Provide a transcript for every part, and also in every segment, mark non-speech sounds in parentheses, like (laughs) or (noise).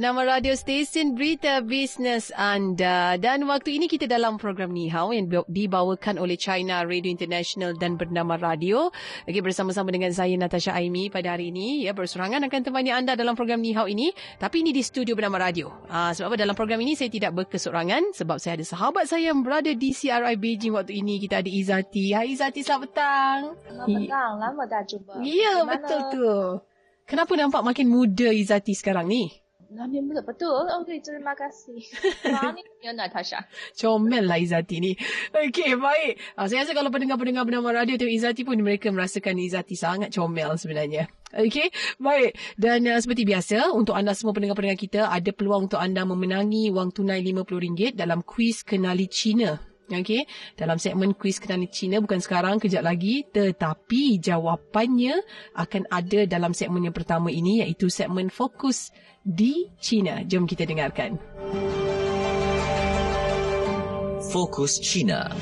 Bernama radio stesen berita bisnes anda. Dan waktu ini kita dalam program Ni Hao yang dibawakan oleh China Radio International dan bernama Radio. Okey, bersama-sama dengan saya Natasha Aimi pada hari ini. Ya, berserangan akan temani anda dalam program Ni Hao ini. Tapi ini di studio bernama Radio. Ah, sebab apa dalam program ini saya tidak berkesorangan sebab saya ada sahabat saya yang berada di CRI Beijing waktu ini. Kita ada Izati. Hai Izati, selamat petang. Selamat petang. Lama dah jumpa. Ya, betul tu. Kenapa nampak makin muda Izati sekarang ni? Namanya muda betul. Okey, terima kasih. (laughs) Rani ya Natasha. Comel lah Izati ni. Okey, baik. Uh, saya rasa kalau pendengar-pendengar bernama radio tengok Izati pun mereka merasakan Izati sangat comel sebenarnya. Okey, baik. Dan uh, seperti biasa, untuk anda semua pendengar-pendengar kita, ada peluang untuk anda memenangi wang tunai RM50 dalam kuis Kenali Cina Okey, dalam segmen kuis kenali Cina bukan sekarang, kejap lagi. Tetapi jawapannya akan ada dalam segmen yang pertama ini iaitu segmen fokus di China. Jom kita dengarkan. Fokus China.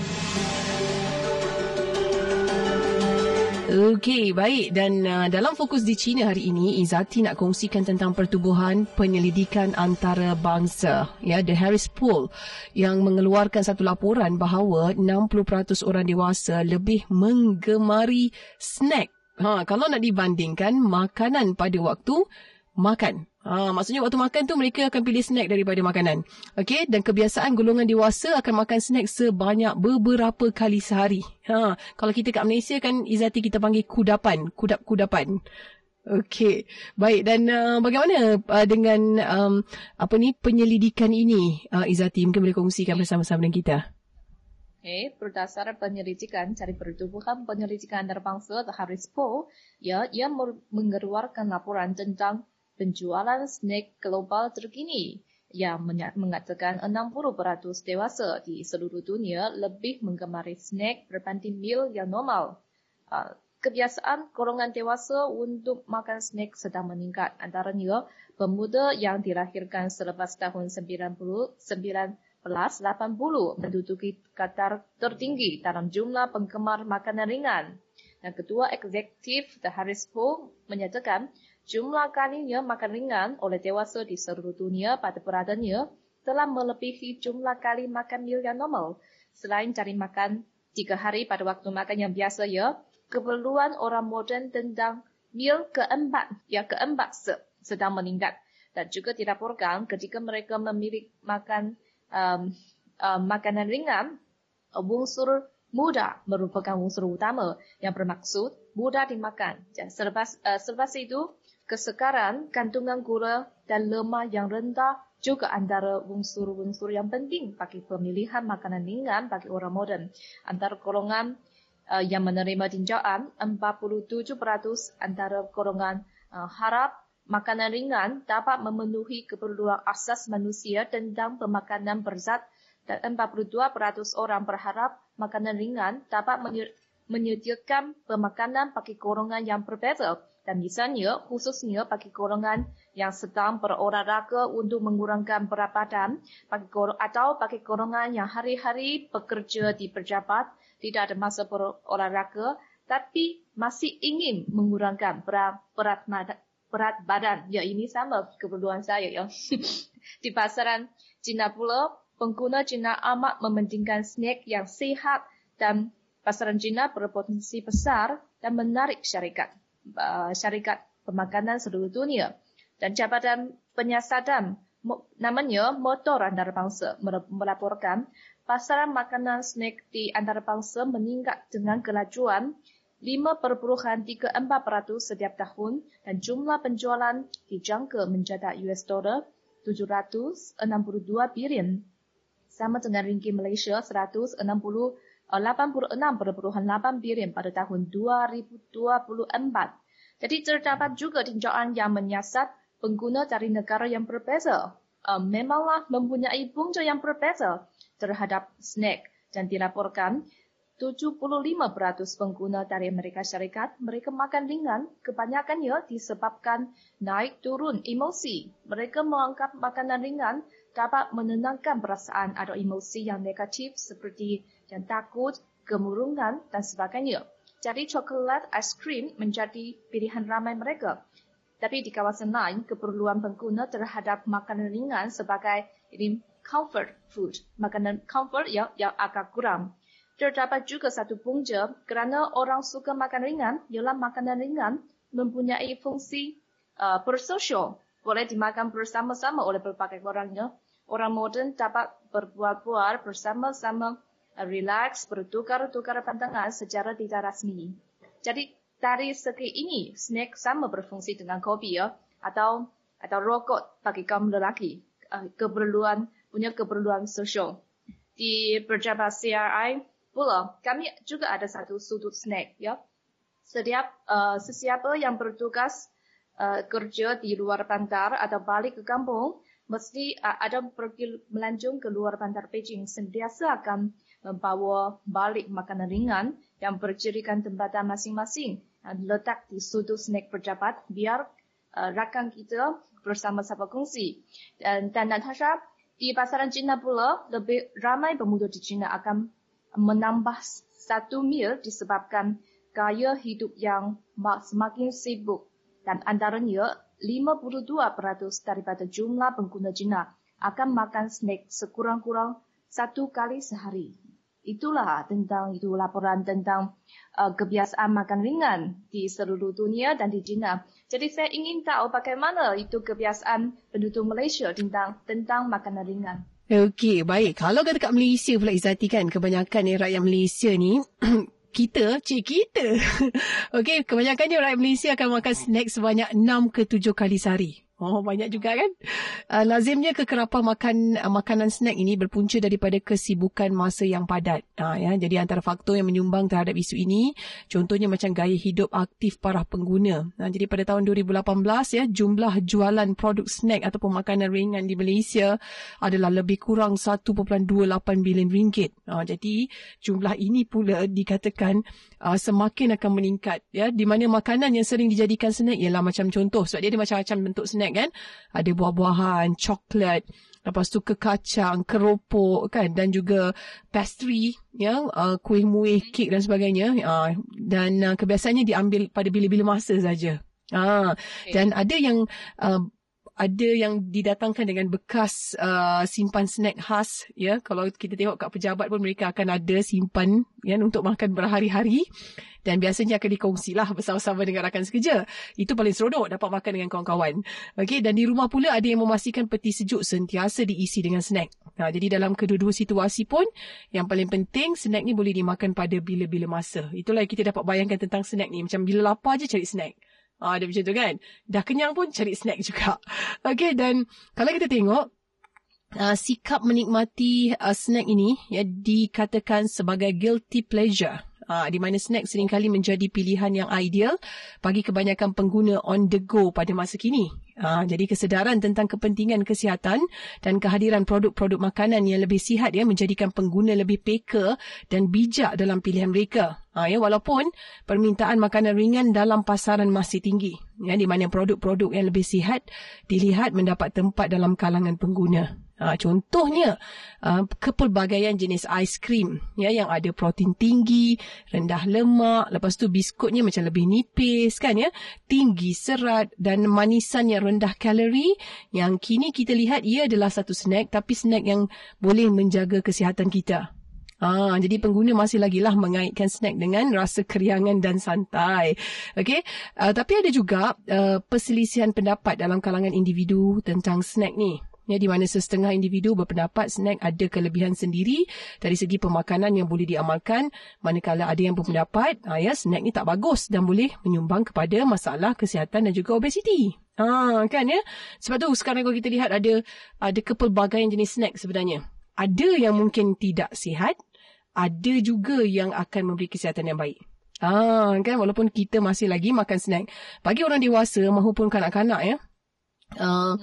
Okey, baik. Dan uh, dalam fokus di China hari ini, Izati nak kongsikan tentang pertubuhan penyelidikan antarabangsa, ya, The Harris Poll, yang mengeluarkan satu laporan bahawa 60% orang dewasa lebih menggemari snack. Ha, kalau nak dibandingkan makanan pada waktu makan. Ha, maksudnya waktu makan tu mereka akan pilih snack daripada makanan. Okey, dan kebiasaan golongan dewasa akan makan snack sebanyak beberapa kali sehari. Ha, kalau kita kat Malaysia kan Izati kita panggil kudapan, kudap-kudapan. Okey, baik dan uh, bagaimana uh, dengan um, apa ni penyelidikan ini uh, Izati mungkin boleh kongsikan bersama-sama dengan kita. Okay, berdasarkan penyelidikan cari pertubuhan penyelidikan antarabangsa Harris Poll, ya, ia mengeluarkan laporan tentang penjualan snack global terkini yang mengatakan 60% dewasa di seluruh dunia lebih menggemari snack berbanding mil yang normal. Ah, kebiasaan golongan dewasa untuk makan snack sedang meningkat. Antaranya, pemuda yang dilahirkan selepas tahun 1980 menduduki katar tertinggi dalam jumlah penggemar makanan ringan. Dan ketua eksekutif The Harris Poll menyatakan Jumlah kalinya makan ringan oleh dewasa di seluruh dunia pada beradanya telah melebihi jumlah kali makan mil yang normal. Selain cari makan tiga hari pada waktu makan yang biasa ya, keperluan orang moden tentang mil keempat yang keempat sedang meningkat. Dan juga dilaporkan ketika mereka memilih makan um, um, makanan ringan, unsur mudah merupakan unsur utama yang bermaksud mudah dimakan. Selepas, uh, selepas itu, Kesekaran, kandungan gula dan lemak yang rendah juga antara unsur-unsur yang penting bagi pemilihan makanan ringan bagi orang moden. Antara golongan uh, yang menerima tinjauan, 47% antara golongan uh, harap makanan ringan dapat memenuhi keperluan asas manusia tentang pemakanan berzat dan 42% orang berharap makanan ringan dapat menyediakan pemakanan bagi golongan yang berbeza dan misalnya khususnya bagi golongan yang sedang berolahraga untuk mengurangkan berat badan bagi atau bagi golongan yang hari-hari bekerja di pejabat tidak ada masa berolahraga tapi masih ingin mengurangkan berat, berat, berat badan. Ya ini sama keperluan saya ya. (laughs) di pasaran Cina pula pengguna Cina amat mementingkan snack yang sihat dan pasaran Cina berpotensi besar dan menarik syarikat uh, syarikat pemakanan seluruh dunia. Dan Jabatan Penyiasatan namanya Motor Antarabangsa melaporkan pasaran makanan snack di antarabangsa meningkat dengan kelajuan 5.34% setiap tahun dan jumlah penjualan dijangka mencatat US dollar 762 bilion. Sama dengan ringgit Malaysia 186 86.8 bilion pada tahun 2024. Jadi terdapat juga tinjauan yang menyiasat pengguna dari negara yang berbeza. Uh, memanglah mempunyai punca yang berbeza terhadap snack dan dilaporkan 75% pengguna dari Amerika Syarikat mereka makan ringan kebanyakannya disebabkan naik turun emosi. Mereka menganggap makanan ringan dapat menenangkan perasaan atau emosi yang negatif seperti yang takut, kemurungan dan sebagainya. Jadi coklat aiskrim menjadi pilihan ramai mereka. Tapi di kawasan lain, keperluan pengguna terhadap makanan ringan sebagai ini comfort food, makanan comfort yang, yang agak kurang. Terdapat juga satu punca kerana orang suka makan ringan, ialah makanan ringan mempunyai fungsi uh, bersosial. Boleh dimakan bersama-sama oleh berbagai orangnya. Orang moden dapat berbual-bual bersama-sama relax, bertukar-tukar pandangan secara tidak rasmi. Jadi dari segi ini, snack sama berfungsi dengan kopi ya, atau atau rokok bagi kaum lelaki. Uh, keperluan punya keperluan sosial. Di pejabat CRI pula, kami juga ada satu sudut snack ya. Setiap uh, sesiapa yang bertugas uh, kerja di luar bandar atau balik ke kampung, mesti uh, ada pergi melanjung ke luar bandar Beijing sentiasa akan membawa balik makanan ringan yang bercirikan tempatan masing-masing dan letak di sudut snack pejabat biar uh, rakan kita bersama-sama kongsi. Dan, dan Natasha, di pasaran Cina pula, lebih ramai pemuda di Cina akan menambah satu mil disebabkan gaya hidup yang semakin sibuk. Dan antaranya, 52% daripada jumlah pengguna Cina akan makan snack sekurang-kurang satu kali sehari itulah tentang itu laporan tentang uh, kebiasaan makan ringan di seluruh dunia dan di China. Jadi saya ingin tahu bagaimana itu kebiasaan penduduk Malaysia tentang tentang makanan ringan. Okey, baik. Kalau kata kat Malaysia pula Izati kan, kebanyakan ni rakyat Malaysia ni (clears throat) kita, cik kita. (laughs) Okey, kebanyakannya rakyat Malaysia akan makan snack sebanyak 6 ke 7 kali sehari. Oh banyak juga kan. Uh, lazimnya kekerapan makan uh, makanan snack ini berpunca daripada kesibukan masa yang padat. Uh, ya jadi antara faktor yang menyumbang terhadap isu ini contohnya macam gaya hidup aktif para pengguna. Uh, jadi pada tahun 2018 ya jumlah jualan produk snack ataupun makanan ringan di Malaysia adalah lebih kurang 1.28 bilion ringgit. Uh, jadi jumlah ini pula dikatakan uh, semakin akan meningkat ya di mana makanan yang sering dijadikan snack ialah macam contoh sebab dia ada macam-macam bentuk snack snack kan. Ada buah-buahan, coklat, lepas tu ke kacang, keropok kan dan juga pastry ya, uh, kuih muih, kek dan sebagainya. Uh, dan uh, kebiasaannya diambil pada bila-bila masa saja. Ah, okay. dan ada yang uh, ada yang didatangkan dengan bekas uh, simpan snack khas ya. Kalau kita tengok kat pejabat pun mereka akan ada simpan ya untuk makan berhari-hari. Dan biasanya akan dikongsilah bersama-sama dengan rakan sekerja. Itu paling seronok dapat makan dengan kawan-kawan. Okey dan di rumah pula ada yang memastikan peti sejuk sentiasa diisi dengan snack. Ha, jadi dalam kedua-dua situasi pun yang paling penting snack ni boleh dimakan pada bila-bila masa. Itulah yang kita dapat bayangkan tentang snack ni. Macam bila lapar je cari snack Ah, ada macam tu kan. Dah kenyang pun cari snack juga. (laughs) Okay, dan kalau kita tengok, uh, sikap menikmati uh, snack ini ya dikatakan sebagai guilty pleasure. Uh, di mana snack seringkali menjadi pilihan yang ideal bagi kebanyakan pengguna on the go pada masa kini. Ha, jadi kesedaran tentang kepentingan kesihatan dan kehadiran produk-produk makanan yang lebih sihat ya menjadikan pengguna lebih peka dan bijak dalam pilihan mereka. Ha, ya walaupun permintaan makanan ringan dalam pasaran masih tinggi. Ya di mana produk-produk yang lebih sihat dilihat mendapat tempat dalam kalangan pengguna. Ha, contohnya uh, kepelbagaian jenis aiskrim ya yang ada protein tinggi, rendah lemak, lepas tu biskutnya macam lebih nipis kan ya, tinggi serat dan manisan yang rendah kalori yang kini kita lihat ia adalah satu snack tapi snack yang boleh menjaga kesihatan kita. Ah, jadi pengguna masih lagi lah mengaitkan snack dengan rasa keriangan dan santai. Okay, uh, tapi ada juga uh, perselisihan pendapat dalam kalangan individu tentang snack ni ya di mana setengah individu berpendapat snack ada kelebihan sendiri dari segi pemakanan yang boleh diamalkan manakala ada yang berpendapat ah, ya snack ni tak bagus dan boleh menyumbang kepada masalah kesihatan dan juga obesiti Ah, kan ya? Sebab tu sekarang kalau kita lihat ada ada kepelbagaian jenis snack sebenarnya. Ada yang mungkin tidak sihat, ada juga yang akan memberi kesihatan yang baik. Ah, kan walaupun kita masih lagi makan snack. Bagi orang dewasa maupun kanak-kanak ya. Uh,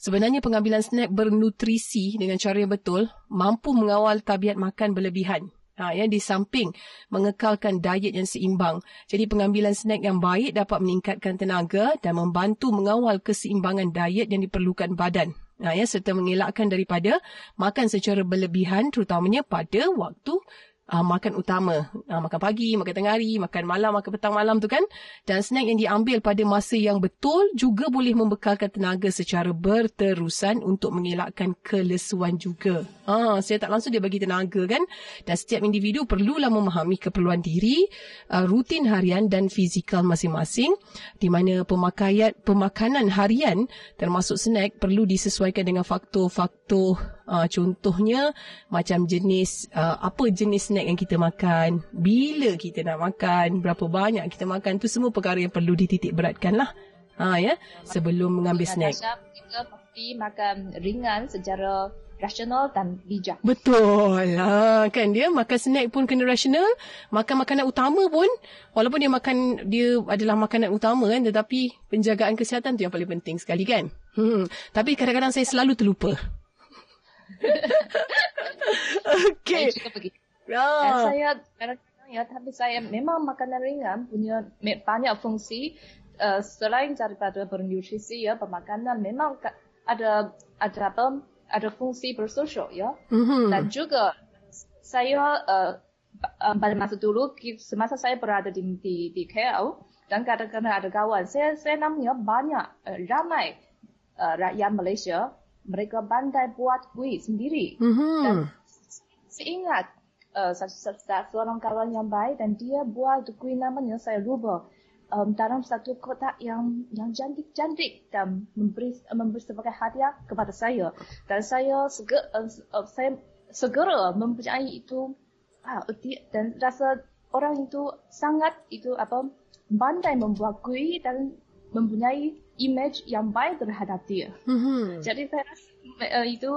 sebenarnya pengambilan snack bernutrisi dengan cara yang betul mampu mengawal tabiat makan berlebihan. Ha, ya, di samping mengekalkan diet yang seimbang. Jadi pengambilan snack yang baik dapat meningkatkan tenaga dan membantu mengawal keseimbangan diet yang diperlukan badan. Ha, ya, serta mengelakkan daripada makan secara berlebihan terutamanya pada waktu uh, makan utama. Uh, makan pagi, makan tengah hari, makan malam, makan petang malam tu kan. Dan snack yang diambil pada masa yang betul juga boleh membekalkan tenaga secara berterusan untuk mengelakkan kelesuan juga. Ah, saya tak langsung dia bagi tenaga kan. Dan setiap individu perlulah memahami keperluan diri, uh, rutin harian dan fizikal masing-masing. Di mana pemakaian pemakanan harian termasuk snack perlu disesuaikan dengan faktor-faktor Uh, contohnya macam jenis uh, apa jenis snack yang kita makan, bila kita nak makan, berapa banyak kita makan tu semua perkara yang perlu dititik beratkan lah. Ha ya, sebelum mengambil snack. Kita pasti makan ringan secara rasional dan bijak. Betul. Ha, kan dia makan snack pun kena rasional, makan makanan utama pun walaupun dia makan dia adalah makanan utama kan tetapi penjagaan kesihatan tu yang paling penting sekali kan. Hmm. Tapi kadang-kadang saya selalu terlupa. Okay. Saya juga begitu. Ah. Dan saya kadang-kadang ya, tapi saya memang makanan ringan punya banyak fungsi uh, selain daripada bernutrisi ya, pemakanan memang ada ada apa ada fungsi bersosial ya. Mm-hmm. Dan juga saya uh, pada masa dulu semasa saya berada di di, di KL dan kadang-kadang ada kawan saya saya namanya banyak uh, ramai uh, rakyat Malaysia mereka pandai buat kuih sendiri. Mm-hmm. Dan saya ingat uh, seorang kawan yang baik dan dia buat kuih namanya saya lupa um, dalam satu kotak yang yang cantik-cantik dan memberi memberi sebagai hadiah kepada saya dan saya segera uh, uh, saya segera mempunyai itu ah, dan rasa orang itu sangat itu apa pandai membuat kuih dan mempunyai image yang baik terhadap dia. Mm-hmm. Jadi saya rasa uh, itu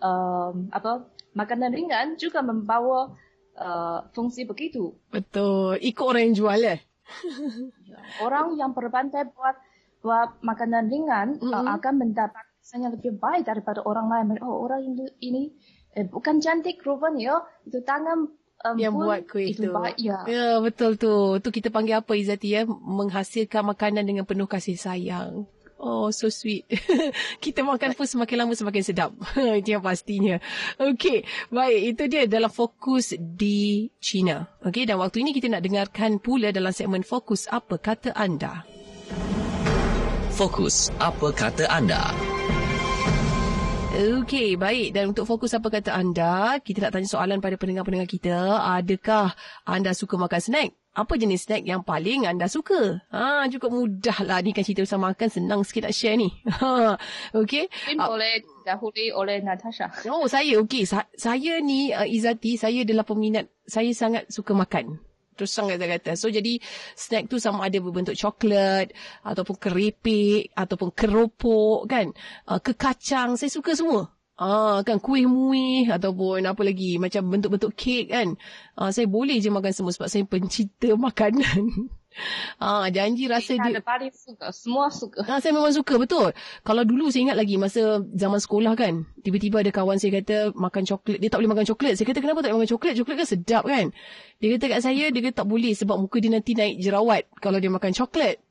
um, apa makanan ringan juga membawa uh, fungsi begitu. Betul. Ikut orang yang jual eh. ya. Orang yang berpandai buat buat makanan ringan mm-hmm. uh, akan mendapat kesannya lebih baik daripada orang lain. Oh orang ini, ini eh, bukan cantik rupanya itu tangan um, yang buat kuih itu. Ya. ya, betul tu. Tu kita panggil apa Izati ya? Menghasilkan makanan dengan penuh kasih sayang. Oh, so sweet. (laughs) kita makan pun semakin lama semakin sedap. (laughs) itu yang pastinya. Okey, baik. Itu dia dalam fokus di China. Okey, dan waktu ini kita nak dengarkan pula dalam segmen fokus apa kata anda. Fokus apa kata anda. Okey, baik. Dan untuk fokus apa kata anda, kita nak tanya soalan pada pendengar-pendengar kita. Adakah anda suka makan snack? Apa jenis snack yang paling anda suka? Ha, cukup mudah lah ni kan cerita bersama makan. Senang sikit nak share ni. Ha, (laughs) okey. Ini boleh dahului oleh Natasha. Oh, saya. Okey. Sa- saya ni, uh, Izati, saya adalah peminat. Saya sangat suka makan. Terus sangat kata-kata. So jadi snack tu sama ada berbentuk coklat ataupun keripik ataupun keropok kan. Uh, ke kacang. Saya suka semua. Ah kan kuih muih ataupun apa lagi macam bentuk-bentuk kek kan. Ah saya boleh je makan semua sebab saya pencinta (laughs) makanan. (laughs) Ah janji rasa dia paling suka, semua suka. Ah saya memang suka betul. Kalau dulu saya ingat lagi masa zaman sekolah kan, tiba-tiba ada kawan saya kata makan coklat, dia tak boleh makan coklat. Saya kata kenapa tak boleh makan coklat? Coklat kan sedap kan. Dia kata kat saya dia kata tak boleh sebab muka dia nanti naik jerawat kalau dia makan coklat.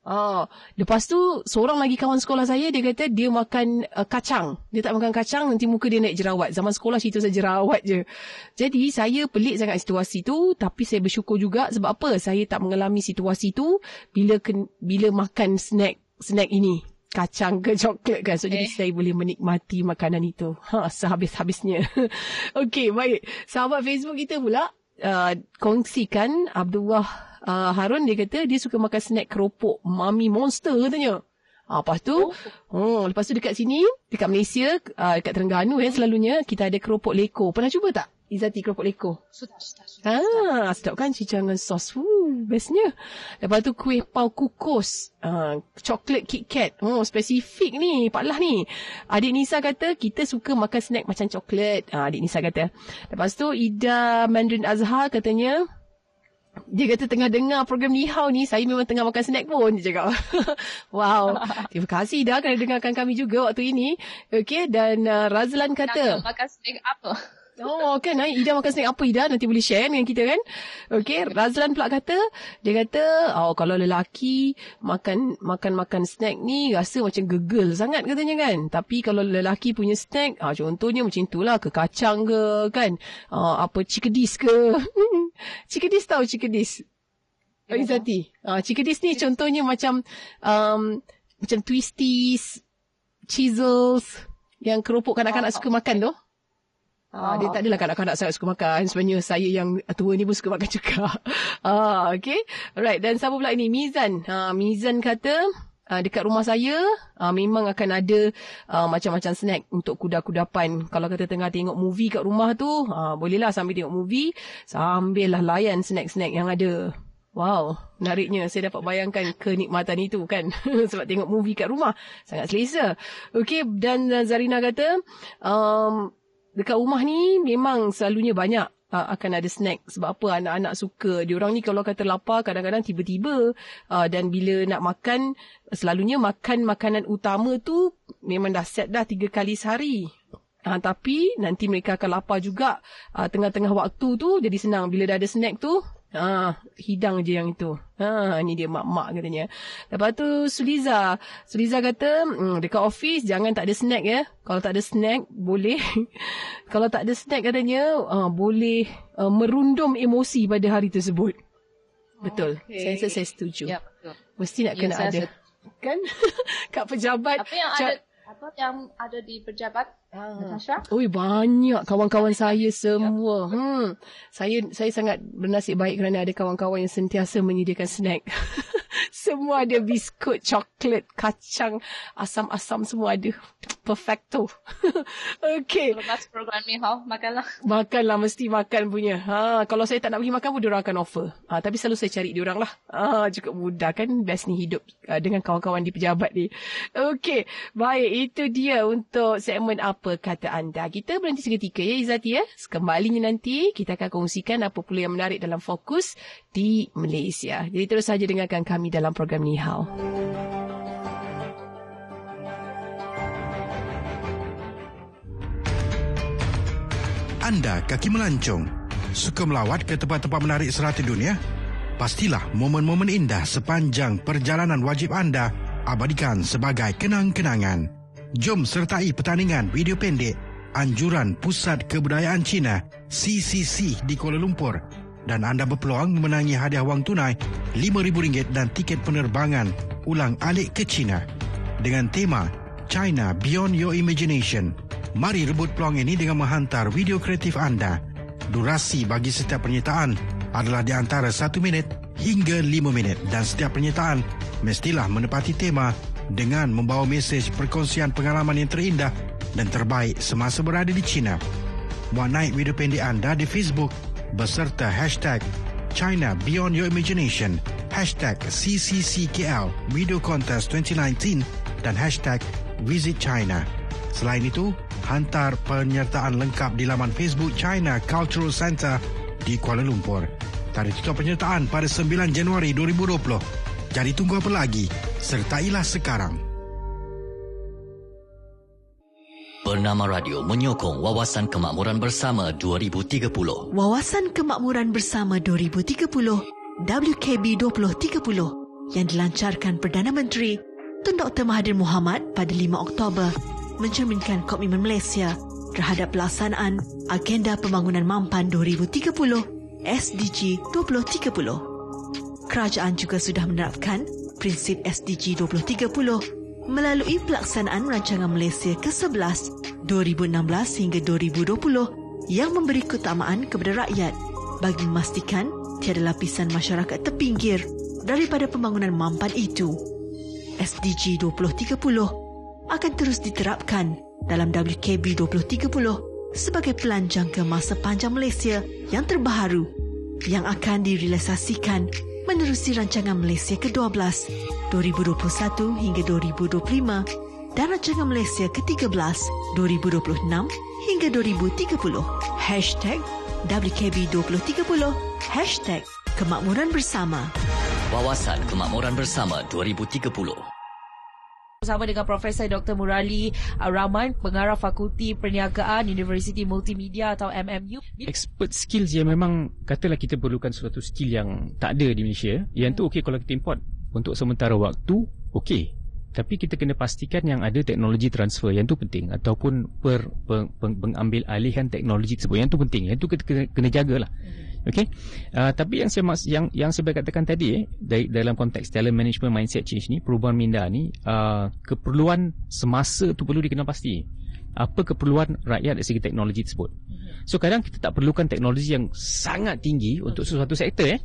Ah, lepas tu seorang lagi kawan sekolah saya dia kata dia makan uh, kacang. Dia tak makan kacang nanti muka dia naik jerawat. Zaman sekolah cerita saja jerawat je. Jadi saya pelik sangat situasi tu tapi saya bersyukur juga sebab apa? Saya tak mengalami situasi tu bila ken, bila makan snack snack ini. Kacang ke coklat kan. So eh. jadi saya boleh menikmati makanan itu. Ha, sehabis-habisnya. (laughs) Okey, baik. Sahabat Facebook kita pula uh, kongsikan Abdullah uh, Harun dia kata dia suka makan snack keropok Mami Monster katanya. Ah, lepas tu, oh. hmm, lepas tu dekat sini, dekat Malaysia, uh, dekat Terengganu ya selalunya, kita ada keropok leko. Pernah cuba tak? Izati keropok leko. Sudah, sudah, sudah. Ah, sedap kan cicah dengan sos. Uh, bestnya. Lepas tu kuih pau kukus. Uh, coklat KitKat. Oh, spesifik ni. Pak Lah ni. Adik Nisa kata kita suka makan snack macam coklat. Uh, adik Nisa kata. Lepas tu Ida Mandarin Azhar katanya dia kata tengah dengar program Ni Hao ni, saya memang tengah makan snack pun, dia cakap. (laughs) wow. (laughs) Terima kasih dah kerana dengarkan kami juga waktu ini. Okay, dan uh, Razlan kata... Nak makan snack apa? Oh kan Ida makan snack apa? Ida Nanti boleh share dengan kita kan? Okay. Razlan pula kata Dia kata Oh kalau lelaki Makan Makan-makan snack ni Rasa macam gegel sangat katanya kan? Tapi kalau lelaki punya snack ah, Contohnya macam itulah. Ke kacang ke kan? Ah, Apa cikadis ke? (laughs) Cikadis tahu cikadis Oh Izzati ah, Cikadis ni contohnya macam um, Macam twisties Chisels Yang keropok kanak-kanak suka makan tu Ah, dia tak adalah kanak-kanak sangat suka makan. Sebenarnya saya yang tua ni pun suka makan juga. (laughs) ah, okay. Alright. Dan siapa pula ini? Mizan. Ah, Mizan kata... Uh, dekat rumah saya uh, memang akan ada uh, macam-macam snack untuk kuda-kudapan. Kalau kata tengah tengok movie kat rumah tu, uh, bolehlah sambil tengok movie, sambil lah layan snack-snack yang ada. Wow, menariknya saya dapat bayangkan kenikmatan itu kan. (laughs) Sebab tengok movie kat rumah, sangat selesa. Okay, dan Zarina kata, um, dekat rumah ni memang selalunya banyak uh, akan ada snack. Sebab apa? Anak-anak suka. Dia orang ni kalau kata lapar kadang-kadang tiba-tiba uh, dan bila nak makan selalunya makan makanan utama tu memang dah set dah tiga kali sehari. Ha, tapi nanti mereka akan lapar juga uh, tengah-tengah waktu tu jadi senang. Bila dah ada snack tu Ah, hidang je yang itu. Ha, ni dia mak-mak katanya. Lepas tu Suliza. Suliza kata, hmm, dekat office jangan tak ada snack ya. Kalau tak ada snack, boleh. (laughs) Kalau tak ada snack katanya, uh, boleh uh, merundum emosi pada hari tersebut. Betul. Okay. Saya, saya setuju. Ya, betul. Mesti nak Ya, kena ada. Kan? (laughs) Kat pejabat. Apa yang ca- ada apa yang ada di pejabat Natasha? Oi banyak kawan-kawan saya semua. Hmm. Saya saya sangat bernasib baik kerana ada kawan-kawan yang sentiasa menyediakan snack. (laughs) semua ada biskut, coklat, kacang, asam-asam semua ada. Perfecto. (laughs) okay. Lepas program ni, ha, makanlah. Makanlah mesti makan punya. Ha, kalau saya tak nak pergi makan pun diorang akan offer. Ha, tapi selalu saya cari diorang lah. Ha, cukup mudah kan best ni hidup uh, dengan kawan-kawan di pejabat ni. Okey, baik itu dia untuk segmen apa kata anda. Kita berhenti seketika ya Izzati ya. Sekembalinya nanti kita akan kongsikan apa pula yang menarik dalam fokus di Malaysia. Jadi terus saja dengarkan kami dalam program Ni Hao. Anda kaki melancong, suka melawat ke tempat-tempat menarik serata dunia? Pastilah momen-momen indah sepanjang perjalanan wajib anda abadikan sebagai kenang-kenangan. Jom sertai pertandingan video pendek Anjuran Pusat Kebudayaan Cina CCC di Kuala Lumpur dan anda berpeluang memenangi hadiah wang tunai RM5,000 dan tiket penerbangan ulang alik ke China dengan tema China Beyond Your Imagination. Mari rebut peluang ini dengan menghantar video kreatif anda. Durasi bagi setiap penyertaan adalah di antara 1 minit hingga 5 minit dan setiap penyertaan mestilah menepati tema dengan membawa mesej perkongsian pengalaman yang terindah dan terbaik semasa berada di China. Muat naik video pendek anda di Facebook beserta hashtag China Beyond Your Imagination, hashtag CCCKL Video Contest 2019 dan hashtag Visit China. Selain itu, hantar penyertaan lengkap di laman Facebook China Cultural Centre di Kuala Lumpur. Tarikh tutup penyertaan pada 9 Januari 2020. Jadi tunggu apa lagi? Sertailah sekarang. Bernama Radio menyokong Wawasan Kemakmuran Bersama 2030. Wawasan Kemakmuran Bersama 2030 WKB 2030 yang dilancarkan Perdana Menteri Tun Dr. Mahathir Mohamad pada 5 Oktober mencerminkan komitmen Malaysia terhadap pelaksanaan Agenda Pembangunan Mampan 2030 SDG 2030. Kerajaan juga sudah menerapkan prinsip SDG 2030 melalui pelaksanaan Rancangan Malaysia ke-11 2016 hingga 2020 yang memberi keutamaan kepada rakyat bagi memastikan tiada lapisan masyarakat terpinggir daripada pembangunan mampan itu. SDG 2030 akan terus diterapkan dalam WKB 2030 sebagai pelanjang kemasa panjang Malaysia yang terbaharu yang akan direalisasikan menerusi rancangan Malaysia ke-12 2021 hingga 2025 dan rancangan Malaysia ke-13 2026 hingga 2030. Hashtag WKB2030 Hashtag Kemakmuran Bersama. Wawasan Kemakmuran Bersama 2030 bersama dengan Profesor Dr. Murali Rahman, Pengarah Fakulti Perniagaan Universiti Multimedia atau MMU. Expert skills yang memang katalah kita perlukan suatu skill yang tak ada di Malaysia. Yang tu okey kalau kita import untuk sementara waktu, okey. Tapi kita kena pastikan yang ada teknologi transfer yang tu penting ataupun per, per, per, pengambil alihan teknologi tersebut. Yang tu penting. Yang tu kita kena, kena jagalah. Mm-hmm. Okay, uh, tapi yang saya yang yang saya katakan tadi eh, dari, dalam konteks talent management mindset change ni, perubahan minda ni, uh, keperluan semasa tu perlu dikenal pasti. Apa keperluan rakyat dari segi teknologi tersebut? So kadang kita tak perlukan teknologi yang sangat tinggi untuk sesuatu sektor eh.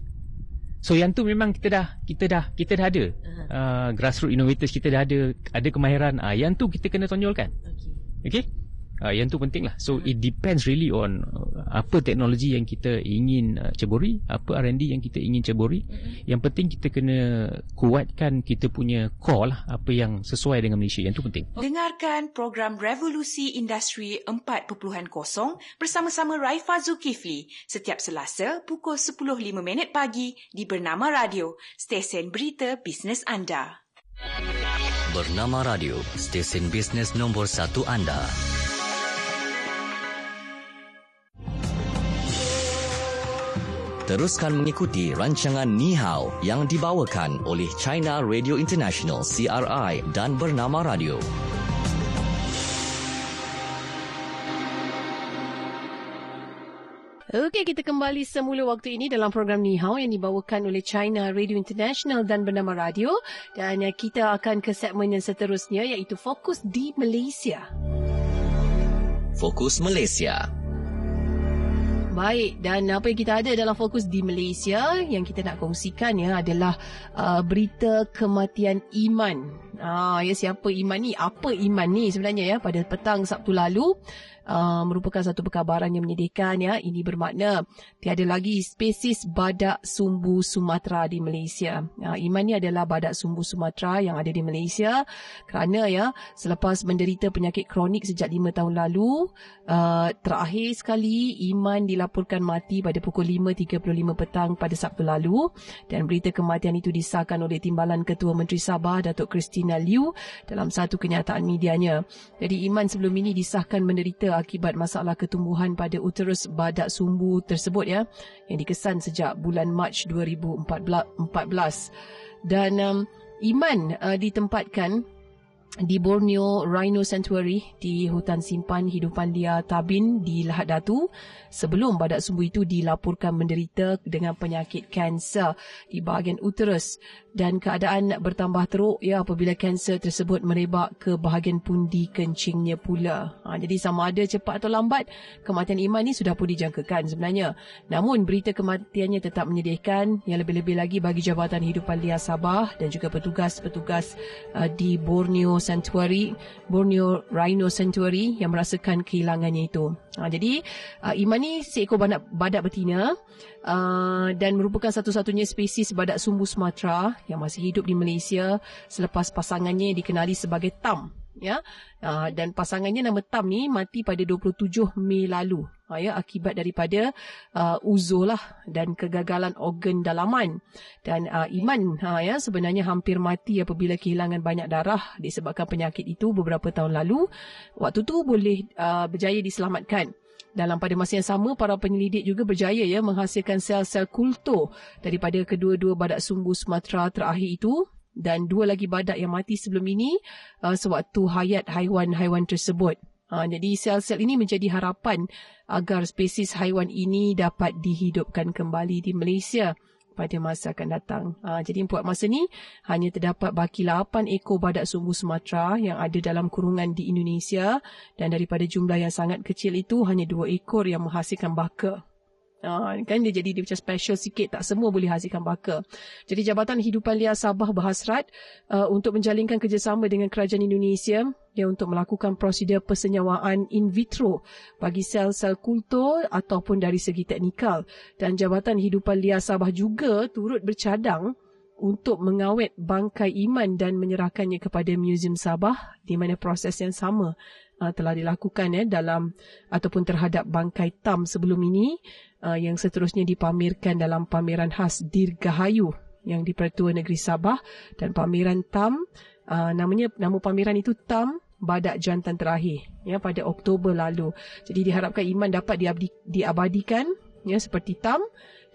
So yang tu memang kita dah kita dah kita dah ada uh, grassroots innovators kita dah ada ada kemahiran. uh, yang tu kita kena tonjolkan. Okay. Okay. Uh, yang tu penting lah So it depends really on uh, Apa teknologi yang kita ingin uh, ceburi Apa R&D yang kita ingin ceburi. Mm-hmm. Yang penting kita kena Kuatkan kita punya core lah Apa yang sesuai dengan Malaysia. Yang tu penting. Dengarkan program Revolusi Industri 4.0 Bersama-sama Raifa Zulkifli Setiap Selasa Pukul 10.05 pagi Di Bernama Radio Stesen Berita Bisnes Anda. Bernama Radio Stesen Bisnes Nombor 1 Anda Teruskan mengikuti rancangan Ni Hao yang dibawakan oleh China Radio International CRI dan Bernama Radio. Okey, kita kembali semula waktu ini dalam program Ni Hao yang dibawakan oleh China Radio International dan Bernama Radio. Dan kita akan ke segmen yang seterusnya iaitu Fokus di Malaysia. Fokus Malaysia. Baik, dan apa yang kita ada dalam fokus di Malaysia yang kita nak kongsikan ya adalah uh, berita kematian Iman. Ah, ya siapa Iman ni? Apa Iman ni sebenarnya ya? Pada petang Sabtu lalu, uh, merupakan satu perkabaran yang menyedihkan ya. Ini bermakna tiada lagi spesies badak sumbu Sumatera di Malaysia. Uh, Iman ni adalah badak sumbu Sumatera yang ada di Malaysia kerana ya selepas menderita penyakit kronik sejak lima tahun lalu, uh, terakhir sekali Iman dilaporkan mati pada pukul 5.35 petang pada Sabtu lalu dan berita kematian itu disahkan oleh Timbalan Ketua Menteri Sabah Datuk Christina Liu dalam satu kenyataan medianya. Jadi Iman sebelum ini disahkan menderita akibat masalah ketumbuhan pada uterus badak sumbu tersebut ya yang dikesan sejak bulan Mac 2014 dan um, Iman uh, ditempatkan di Borneo Rhino Sanctuary di hutan simpan hidupan liar Tabin di Lahad Datu sebelum badak sumbu itu dilaporkan menderita dengan penyakit kanser di bahagian uterus dan keadaan bertambah teruk ya apabila kanser tersebut merebak ke bahagian pundi kencingnya pula. Ha, jadi sama ada cepat atau lambat kematian Iman ni sudah pun dijangkakan sebenarnya. Namun berita kematiannya tetap menyedihkan yang lebih-lebih lagi bagi Jabatan Hidupan Liar Sabah dan juga petugas-petugas uh, di Borneo Sanctuary, Borneo Rhino Sanctuary yang merasakan kehilangannya itu. Ha, jadi uh, Iman ni seekor badak, badak betina uh, dan merupakan satu-satunya spesies badak sumbu Sumatera yang masih hidup di Malaysia selepas pasangannya dikenali sebagai Tam ya. Uh, dan pasangannya nama Tam ni mati pada 27 Mei lalu. Uh, ya akibat daripada uh, uzur lah dan kegagalan organ dalaman. Dan uh, Iman uh, ya sebenarnya hampir mati apabila kehilangan banyak darah disebabkan penyakit itu beberapa tahun lalu. Waktu tu boleh uh, berjaya diselamatkan. Dalam pada masa yang sama, para penyelidik juga berjaya ya menghasilkan sel-sel kultur daripada kedua-dua badak sumbu Sumatera terakhir itu dan dua lagi badak yang mati sebelum ini uh, sewaktu hayat haiwan-haiwan tersebut. Uh, jadi sel-sel ini menjadi harapan agar spesies haiwan ini dapat dihidupkan kembali di Malaysia pada masa akan datang. Ha, jadi buat masa ni hanya terdapat baki 8 ekor badak sumbu Sumatera yang ada dalam kurungan di Indonesia dan daripada jumlah yang sangat kecil itu hanya 2 ekor yang menghasilkan baka. Ha, kan dia jadi dia macam special sikit. Tak semua boleh hasilkan baka. Jadi Jabatan Hidupan Liar Sabah berhasrat uh, untuk menjalinkan kerjasama dengan Kerajaan Indonesia ya, untuk melakukan prosedur persenyawaan in vitro bagi sel-sel kultur ataupun dari segi teknikal. Dan Jabatan Hidupan Liar Sabah juga turut bercadang untuk mengawet bangkai iman dan menyerahkannya kepada Museum Sabah di mana proses yang sama uh, telah dilakukan ya dalam ataupun terhadap bangkai tam sebelum ini uh, yang seterusnya dipamerkan dalam pameran khas Dirgahayu yang di Pertua Negeri Sabah dan pameran tam uh, namanya nama pameran itu tam Badak Jantan Terakhir ya pada Oktober lalu. Jadi diharapkan iman dapat diabdi, diabadikan ya seperti tam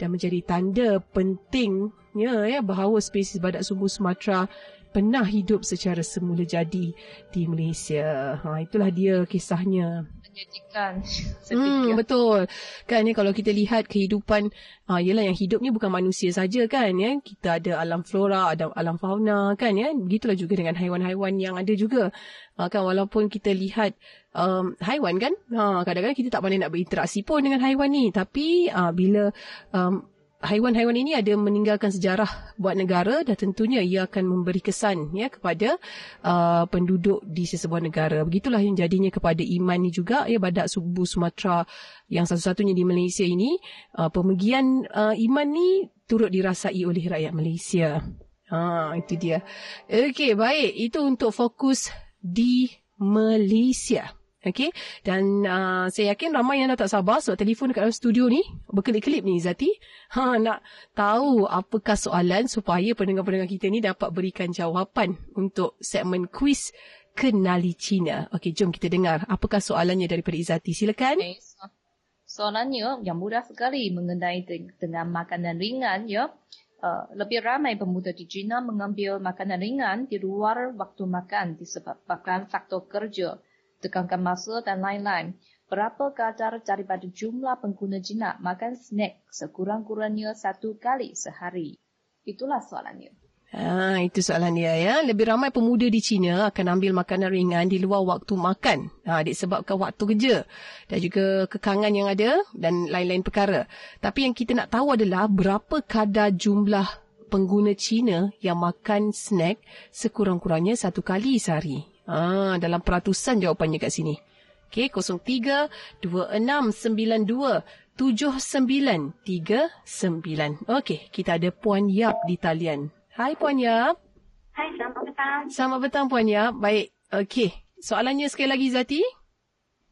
dan menjadi tanda pentingnya ya bahawa spesies badak sumbu Sumatera pernah hidup secara semula jadi di Malaysia. Ha itulah dia kisahnya. Menyedihkan. (laughs) Hmm, betul. Kan ya kalau kita lihat kehidupan ah yalah yang hidup ni bukan manusia saja kan ya. Kita ada alam flora, ada alam fauna kan ya. Begitulah juga dengan haiwan-haiwan yang ada juga. Ha, kan walaupun kita lihat um, haiwan kan ha, kadang-kadang kita tak pandai nak berinteraksi pun dengan haiwan ni tapi uh, bila um, haiwan-haiwan ini ada meninggalkan sejarah buat negara dan tentunya ia akan memberi kesan ya kepada uh, penduduk di sesebuah negara. Begitulah yang jadinya kepada Iman ni juga ya badak subu Sumatera yang satu-satunya di Malaysia ini uh, pemergian uh, Iman ni turut dirasai oleh rakyat Malaysia. Ha itu dia. Okey baik itu untuk fokus di Malaysia. Okay. Dan uh, saya yakin ramai yang dah tak sabar sebab telefon dekat dalam studio ni berkelip-kelip ni Zati. Ha, nak tahu apakah soalan supaya pendengar-pendengar kita ni dapat berikan jawapan untuk segmen kuis Kenali Cina. Okey, jom kita dengar apakah soalannya daripada Izati. Silakan. Okay. Soalannya yang mudah sekali mengenai dengan makanan ringan ya. Uh, lebih ramai pemuda di China mengambil makanan ringan di luar waktu makan disebabkan faktor kerja tekankan masa dan lain-lain. Berapa kadar daripada jumlah pengguna jinak makan snack sekurang-kurangnya satu kali sehari? Itulah soalannya. Ha, itu soalan dia ya. Lebih ramai pemuda di China akan ambil makanan ringan di luar waktu makan. Ha, disebabkan waktu kerja dan juga kekangan yang ada dan lain-lain perkara. Tapi yang kita nak tahu adalah berapa kadar jumlah pengguna China yang makan snack sekurang-kurangnya satu kali sehari. Ah, dalam peratusan jawapannya kat sini. Okey, 03-2692-7939. Okey, kita ada Puan Yap di talian. Hai Puan Yap. Hai, selamat petang. Selamat petang Puan Yap. Baik, okey. Soalannya sekali lagi Zati.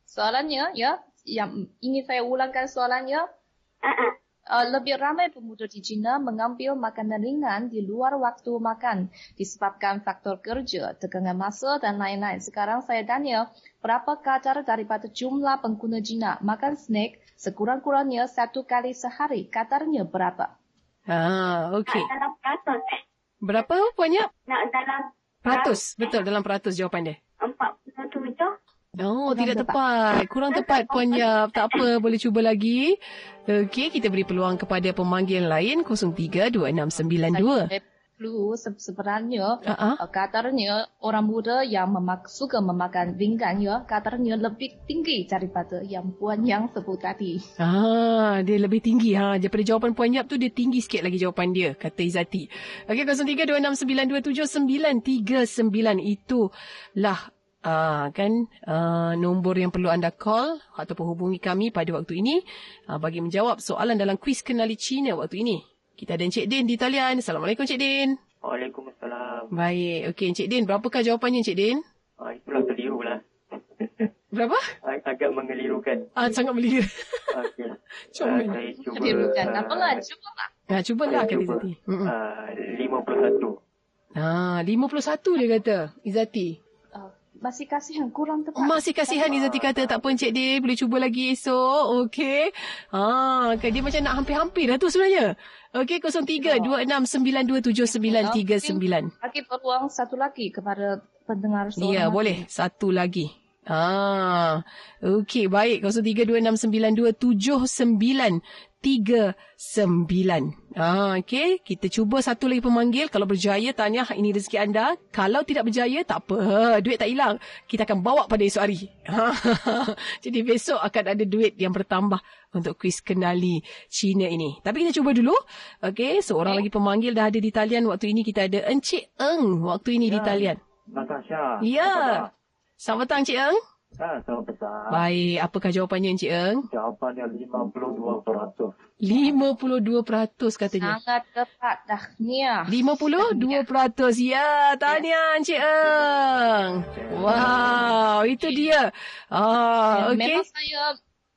Soalannya, ya, yang ingin saya ulangkan soalannya. Uh-uh uh, lebih ramai pemuda di China mengambil makanan ringan di luar waktu makan disebabkan faktor kerja, tegangan masa dan lain-lain. Sekarang saya tanya, berapa kadar daripada jumlah pengguna China makan snack sekurang-kurangnya satu kali sehari? Kadarnya berapa? Ah, okey. Dalam peratus eh. Berapa banyak? Nak dalam peratus. Betul, dalam peratus jawapan dia. Empat puluh tujuh. Oh, Kurang tidak tepat. tepat. Kurang tepat Puan Yap. Tak apa, (laughs) boleh cuba lagi. Okey, kita beri peluang kepada pemanggil lain 032692. Flu sebenarnya uh-huh. kadarnya orang muda yang memak- suka memakan ringan ya kadarnya lebih tinggi daripada yang puan yang sebut tadi. Ah, dia lebih tinggi ha. Daripada jawapan puan Yap tu dia tinggi sikit lagi jawapan dia kata Izati. Okey 0326927939 itulah Uh, kan uh, nombor yang perlu anda call ataupun hubungi kami pada waktu ini uh, bagi menjawab soalan dalam kuis kenali Cina waktu ini. Kita ada Encik Din di talian. Assalamualaikum Encik Din. Waalaikumsalam. Baik. Okey Encik Din, berapakah jawapannya Encik Din? Ah, itulah keliru lah. Berapa? Ag- agak mengelirukan. Ah, sangat meliru. Okey. (laughs) Cuba. Uh, saya cuba. Kelirukan. Uh, tak apalah. Nah, cubalah kata cuba. Izati. Uh, 51. Ah, 51 dia kata Izati. Masih kasihan, kurang tepat. Masih kasihan Izati kata tak apa Encik Din boleh cuba lagi esok. Okey. Ah, kan dia macam nak hampir-hampir dah tu sebenarnya. Okey 0326927939. Bagi peluang satu lagi kepada pendengar soalan. Ya, boleh. Satu lagi. Ah, okey baik. 0326927939. Ah, okey. Kita cuba satu lagi pemanggil. Kalau berjaya, tanya ini rezeki anda. Kalau tidak berjaya, tak apa. Duit tak hilang. Kita akan bawa pada esok hari. (laughs) Jadi besok akan ada duit yang bertambah untuk kuis kenali Cina ini. Tapi kita cuba dulu. Okey, seorang lagi pemanggil dah ada di talian. Waktu ini kita ada Encik Eng waktu ini di talian. Natasha. Ya. Selamat petang Encik Eng. Ha, selamat petang. Baik, apakah jawapannya Encik Eng? Jawapannya 52%. 52% katanya. Sangat tepat tahniah. 52%. Ya, tahniah Encik Eng. Wow, itu dia. Ah, Ya, okey. Memang saya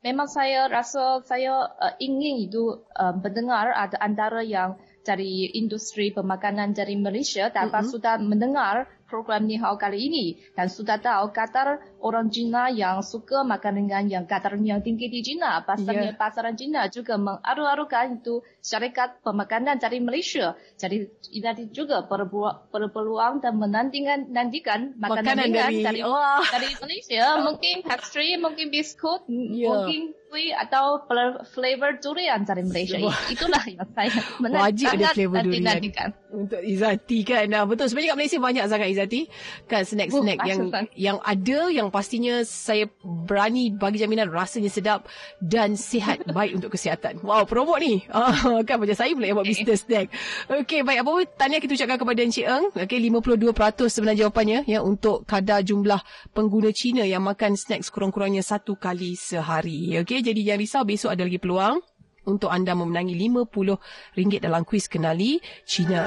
memang saya rasa saya uh, ingin itu uh, mendengar ada antara yang dari industri pemakanan dari Malaysia dapat Mm-mm. sudah mendengar program Ni Hao kali ini dan sudah tahu kadar orang Cina yang suka makan dengan yang kadarnya tinggi di Cina. Pasarnya Ya. pasaran Cina juga mengaru-arukan itu syarikat pemakanan dari Malaysia. Jadi ini juga berpeluang, dan menantikan nantikan makanan, Makanan dari- dari Wah. (laughs) dari Malaysia mungkin pastry, mungkin biskut, Ya. mungkin kue atau fla- flavor durian dari Malaysia. Itulah yang saya (laughs) Wajib ada flavor durian. Untuk Izati kan. Nah, betul. Sebenarnya kat Malaysia banyak sangat Izati. Kan snack-snack Oh, yang maksud yang ada yang pastinya saya berani bagi jaminan rasanya sedap dan sihat. (laughs) baik untuk kesihatan. Wow, promote ni. Ah, kan macam saya pula yang buat Okay. bisnes snack. Okey, baik. Apa pun tanya kita ucapkan kepada Encik Eng. Okey, 52% sebenarnya jawapannya ya untuk kadar jumlah pengguna Cina yang makan snack sekurang-kurangnya satu kali sehari. Okey, jadi jangan risau besok ada lagi peluang untuk anda memenangi RM50 dalam kuis kenali Cina.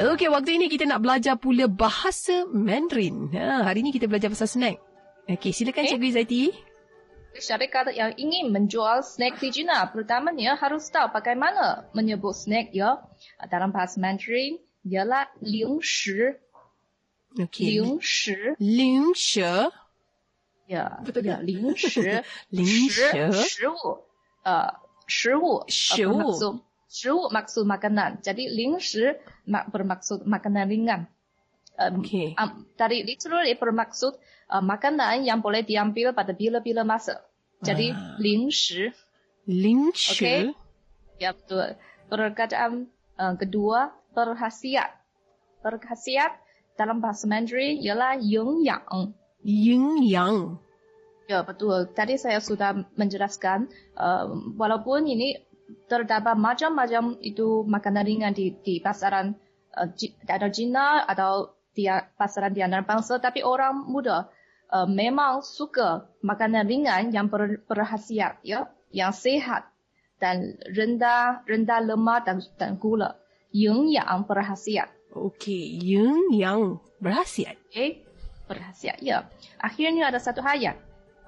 Okey, waktu ini kita nak belajar pula bahasa Mandarin. Ha, hari ini kita belajar pasal snack. Okey, silakan Okey. Cikgu Izzati. Syarikat yang ingin menjual snack di China, pertamanya harus tahu bagaimana menyebut snack ya. Dalam bahasa Mandarin, ialah 零食， Okey. 零食， Ling She. ya, Betul ya, ke? (laughs) 零食，零食食，食物，呃， 食物，食物 bermaksud, 食物 maksud makanan. Jadi 零食 mak- bermaksud makanan ringan. Um, Okey. um, dari literally bermaksud uh, makanan yang boleh diambil pada bila-bila masa. Jadi Ah. 零食 Ling She. Okey. Ya betul. Perkataan uh, kedua berkhasiat. Berkhasiat dalam bahasa Mandarin ialah 营养。 Yin Yang. Ya betul. Tadi saya sudah menjelaskan uh, walaupun ini terdapat macam-macam itu makanan ringan di di pasaran uh, ada Cina atau di pasaran di antarabangsa tapi orang muda uh, memang suka makanan ringan yang ber, berkhasiat ya yang sehat dan rendah rendah lemak dan dan gula. 营养 berkhasiat. Okey, Yin Yang berhasiat. Okay. Berkhasiat. Ya. Akhirnya ada satu ayat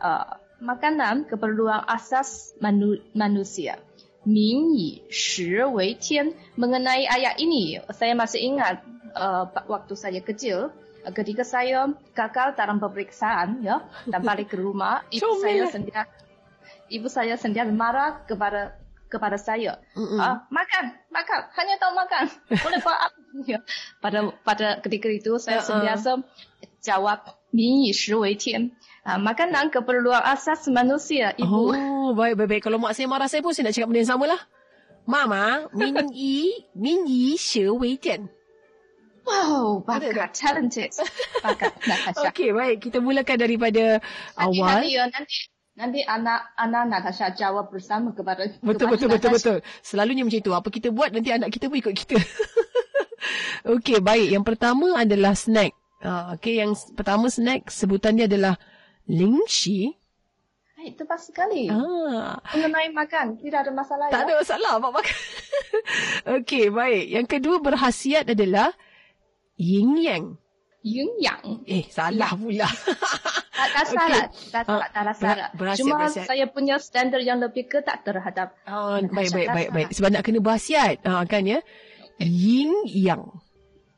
Uh, makanan keperluan asas manu- manusia. Min yi shi wei tian. Mengenai ayat ini, saya masih ingat uh, waktu saya kecil, uh, ketika saya gagal dalam pemeriksaan, ya, dan balik ke rumah, (laughs) ibu Comel saya lah. sentiasa, ibu saya sentiasa marah kepada kepada saya. Mm-mm. Ah, makan, makan, hanya tahu makan. (laughs) Boleh buat apa? Ya. Pada pada ketika itu saya Uh-uh. sentiasa jawab 民以食为天. Ah, makanan keperluan asas manusia, ibu. Oh, baik, baik, baik. Kalau mak saya marah saya pun saya nak cakap benda yang sama lah. Mama, min (laughs) yi, min yi she wei tian. Wow, bakat, talented. Bakat, Natasha. Okey, baik. Kita mulakan daripada Nanti, awal. nanti, ya, nanti, nanti anak anak Natasha jawab bersama kepada Betul, kepada betul, betul, Natasha. betul. Selalunya macam itu. Apa kita buat, nanti anak kita pun ikut kita. (laughs) Okey, baik. Yang pertama adalah snack. Uh, Okey, yang pertama snack sebutannya adalah lingxi. Hai, tepat sekali. Ah, Mengenai makan, tidak ada masalah tak ya. ada masalah Mak makan. (laughs) Okey, baik. Yang kedua berhasiat adalah yin yang. 营养 Eh, salah pula. Tak, tak (laughs) salah. Tak, Ah, tak, taklah ber- salah. berhasiat, Cuma berhasiat. saya punya standar yang lebih ketat terhadap Oh, baik, baik, Tak baik, baik. salah. Sebab nak kena berhasiat. Ah, kan ya? Yin yang.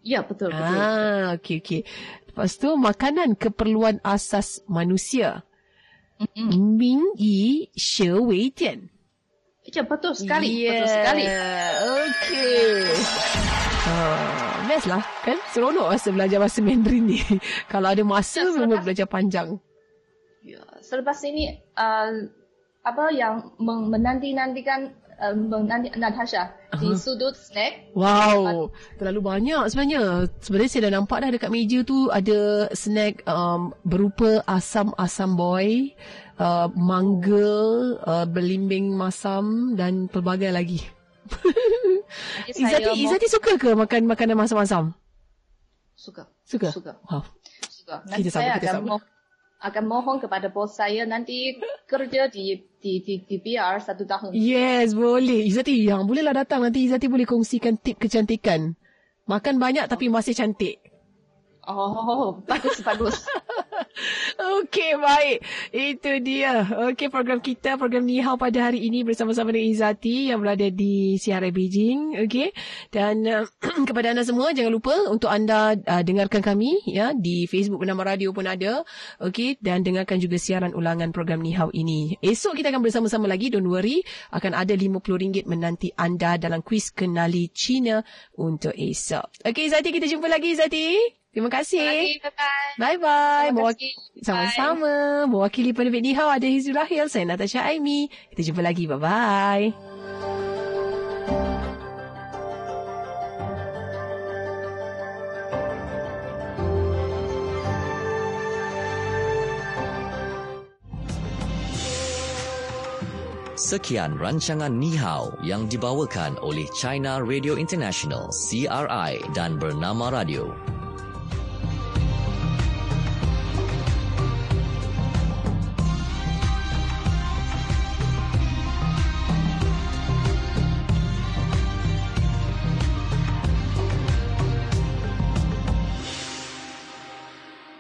Ya, betul, betul. Ah, okey, okey. Lepas tu, makanan keperluan asas manusia. Mm-mm. Min yi she wei tian. Ya, betul sekali. Yeah. Betul sekali. Okey. Ah, best lah kan seronok masa belajar bahasa Mandarin ni (laughs) kalau ada masa Ya, memang belajar panjang Ya, selepas ini uh, apa yang men- menanti-nantikan menanti Natasha di sudut snack. Wow, terlalu banyak sebenarnya. Sebenarnya saya dah nampak dah dekat meja tu ada snack um, berupa asam-asam boy, uh, mangga, uh, belimbing masam dan pelbagai lagi. (laughs) Izati, Izati suka ke makan makanan masam-masam? suka. Suka? Suka. Wow. Suka. Nanti Kita sama, saya kita akan sama. Akan mohon kepada bos saya nanti kerja di di di, di PR satu tahun. Yes, boleh. Izati, yang bolehlah datang. Nanti Izati boleh kongsikan tip kecantikan. Makan banyak tapi masih cantik. Oh, bagus bagus. (laughs) (laughs) Okey, baik. Itu dia. Okey, program kita, program Ni Hao pada hari ini bersama-sama dengan Izati yang berada di CRI Beijing. Okey. Dan uh, (clears throat) kepada anda semua, jangan lupa untuk anda uh, dengarkan kami ya di Facebook Bernama Radio pun ada. Okey. Dan dengarkan juga siaran ulangan program Ni Hao ini. Esok kita akan bersama-sama lagi. Don't worry. Akan ada RM50 menanti anda dalam kuis Kenali Cina untuk esok. Okey, Izati. Kita jumpa lagi, Izati. Terima kasih. Bye bye. Bye-bye. Terima Mewak- kasih. Sama-sama. Mewakili penerbit Nihau ada Hizul Rahil. Saya Natasha Aimi. Kita jumpa lagi. Bye-bye. Sekian rancangan Ni Hao yang dibawakan oleh China Radio International CRI dan Bernama Radio.